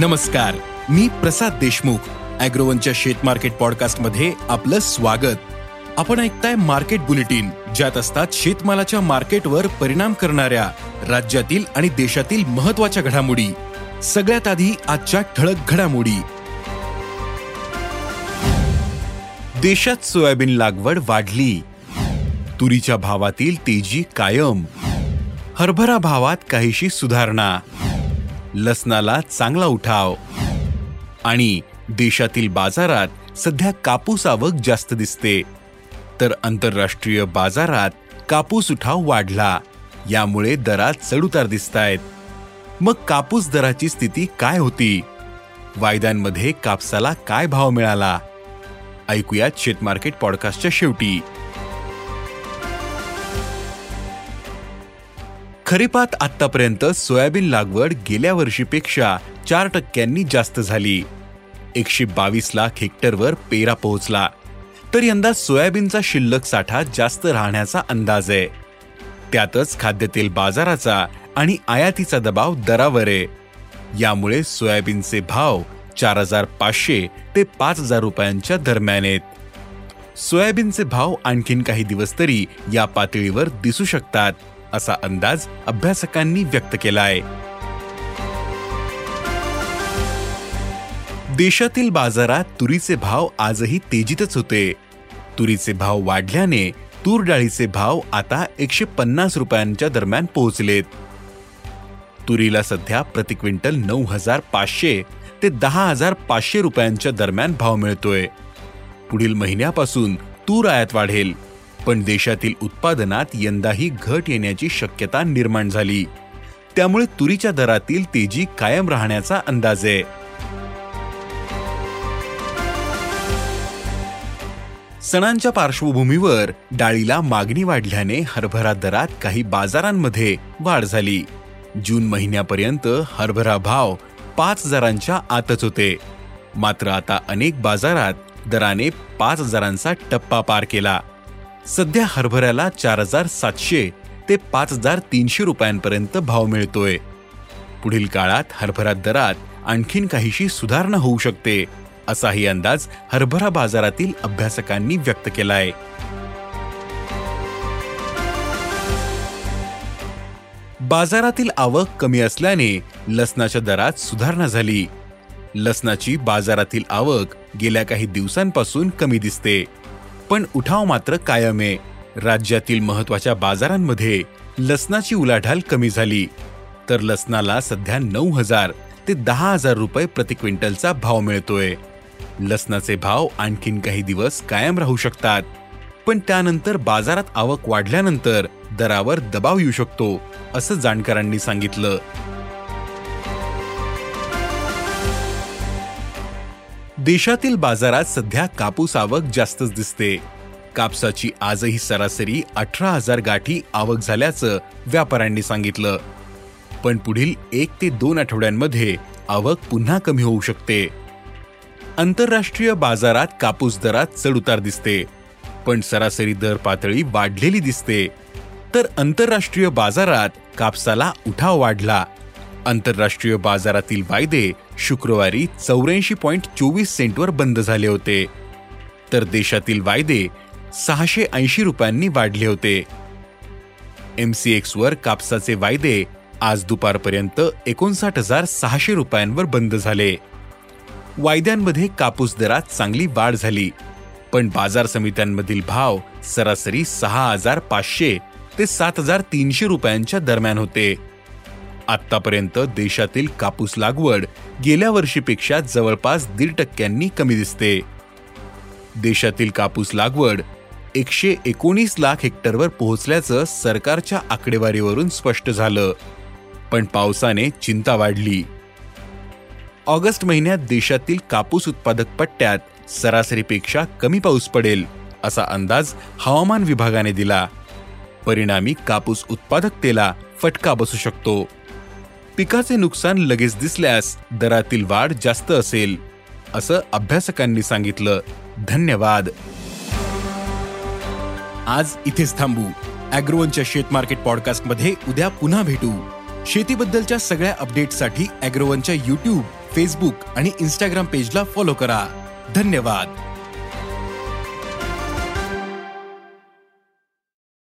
नमस्कार मी प्रसाद देशमुख अॅग्रोवनच्या शेत मार्केट पॉडकास्टमध्ये आपलं स्वागत. आपण ऐकताय मार्केट बुलेटिन ज्यात असतात शेतमालाच्या मार्केटवर परिणाम करणाऱ्या राज्यातील आणि देशातील महत्त्वाच्या घडामोडी. सगळ्यात आधी आजच्या ठळक घडामोडी. देशात सोयाबीन लागवड वाढली. तुरीच्या भावातील तेजी कायम. हरभरा भावात काहीशी सुधारणा. लसणाला चांगला उठाव. आणि देशातील बाजारात सध्या कापूस आवक जास्त दिसते. तर आंतरराष्ट्रीय बाजारात कापूस उठाव वाढला. यामुळे दरात चढउतार दिसत आहेत मग कापूस दराची स्थिती काय होती? वायद्यांमध्ये कापसाला काय भाव मिळाला? ऐकूयात शेतमार्केट पॉडकास्टच्या शेवटी. खरीपात आतापर्यंत सोयाबीन लागवड गेल्या वर्षीपेक्षा चार टक्क्यांनी जास्त झाली. एकशे बावीस लाख हेक्टरवर पेरा पोहोचला. तर यंदा सोयाबीनचा शिल्लक साठा जास्त राहण्याचा अंदाज आहे. त्यातच खाद्यतेल बाजाराचा आणि आयातीचा दबाव दरावर आहे. यामुळे सोयाबीनचे भाव चार हजार पाचशे ते पाच हजार रुपयांच्या दरम्यान आहेत. सोयाबीनचे भाव आणखीन काही दिवस तरी या पातळीवर दिसू शकतात. असा अंदाज अभ्यासकांनी व्यक्त केला आहे देशातील बाजारात तुरीचे भाव आजही तेजीतच होते. तुरीचे भाव वाढल्याने तूर डाळीचे भाव आता एकशे पन्नास रुपयांच्या दरम्यान पोहोचलेत. तुरीला सध्या प्रति क्विंटल नऊ हजार पाचशे ते दहा हजार पाचशे रुपयांच्या दरम्यान भाव मिळतोय. पुढील महिन्यापासून तूर आयात वाढेल. पण देशातील उत्पादनात यंदाही घट येण्याची शक्यता निर्माण झाली. त्यामुळे तुरीच्या दरातील तेजी कायम राहण्याचा अंदाज आहे. सणांच्या पार्श्वभूमीवर डाळीला मागणी वाढल्याने हरभरा दरात काही बाजारांमध्ये वाढ झाली. जून महिन्यापर्यंत हरभरा भाव पाच हजारांच्या आतच होते. मात्र आता अनेक बाजारात दराने पाच हजारांचा टप्पा पार केला. सध्या हरभऱ्याला चार हजार सातशे ते पाच हजार तीनशे रुपयांपर्यंत भाव मिळतोय. पुढील काळात हरभरा दरात आणखीन काहीशी सुधारणा होऊ शकते असाही अंदाज हरभरा बाजारातील अभ्यासकांनी व्यक्त केलाय. बाजारातील आवक कमी असल्याने लसणाच्या दरात सुधारणा झाली. लसणाची बाजारातील आवक गेल्या काही दिवसांपासून कमी दिसते. पण उठाव मात्र कायम आहे. राज्यातील महत्त्वाच्या बाजारांमध्ये लसणाची उलाढाल कमी झाली. तर लसणाला सध्या नऊ हजार ते दहा हजार रुपये प्रति क्विंटलचा भाव मिळतोय. लसणाचे भाव आणखीन काही दिवस कायम राहू शकतात. पण त्यानंतर बाजारात आवक वाढल्यानंतर दरावर दबाव येऊ शकतो असं जाणकारांनी सांगितलं. देशातील बाजारात सध्या कापूस आवक जास्तच दिसते. कापसाची आजही सरासरी अठरा हजार गाठी आवक झाल्याचं व्यापाऱ्यांनी सांगितलं. पण पुढील एक ते दोन आठवड्यांमध्ये आवक पुन्हा कमी होऊ शकते. आंतरराष्ट्रीय बाजारात कापूस दरात चढउतार दिसते. पण सरासरी दर पातळी वाढलेली दिसते. तर आंतरराष्ट्रीय बाजारात कापसाला उठाव वाढला. आंतरराष्ट्रीय बाजारातील वायदे शुक्रवारी चौऱ्याऐंशी पॉईंट चोवीस सेंटवर बंद झाले होते. तर देशातील वायदे सहाशे ऐंशी रुपयांनी वाढले होते. एमसीएक्सवर कापसाचे वायदे आज दुपारपर्यंत एकोणसाठ हजार सहाशे रुपयांवर बंद झाले. वायद्यांमध्ये कापूस दरात चांगली वाढ झाली पण बाजार समित्यांमधील भाव सरासरी सहा हजार पाचशे ते सात हजार तीनशे रुपयांच्या दरम्यान होते. आतापर्यंत देशातील कापूस लागवड गेल्या वर्षीपेक्षा जवळपास दीड टक्क्यांनी कमी दिसते. देशातील कापूस लागवड एकशे एकोणीस लाख हेक्टरवर पोहोचल्याचं सरकारच्या आकडेवारीवरून स्पष्ट झालं पण पावसाने चिंता वाढली. ऑगस्ट महिन्यात देशातील कापूस उत्पादक पट्ट्यात सरासरीपेक्षा कमी पाऊस पडेल असा अंदाज हवामान विभागाने दिला. परिणामी कापूस उत्पादकतेला फटका बसू शकतो. पिकाचे नुकसान लगेच दिसल्यास दरातील वाढ जास्त असेल असं अभ्यासकांनी सांगितलं. धन्यवाद. आज इथेच थांबू. अॅग्रोवनच्या शेत मार्केट पॉडकास्टमध्ये उद्या पुन्हा भेटू. शेतीबद्दलच्या सगळ्या अपडेटसाठी अॅग्रोवनच्या युट्यूब फेसबुक आणि इंस्टाग्राम पेजला फॉलो करा. धन्यवाद.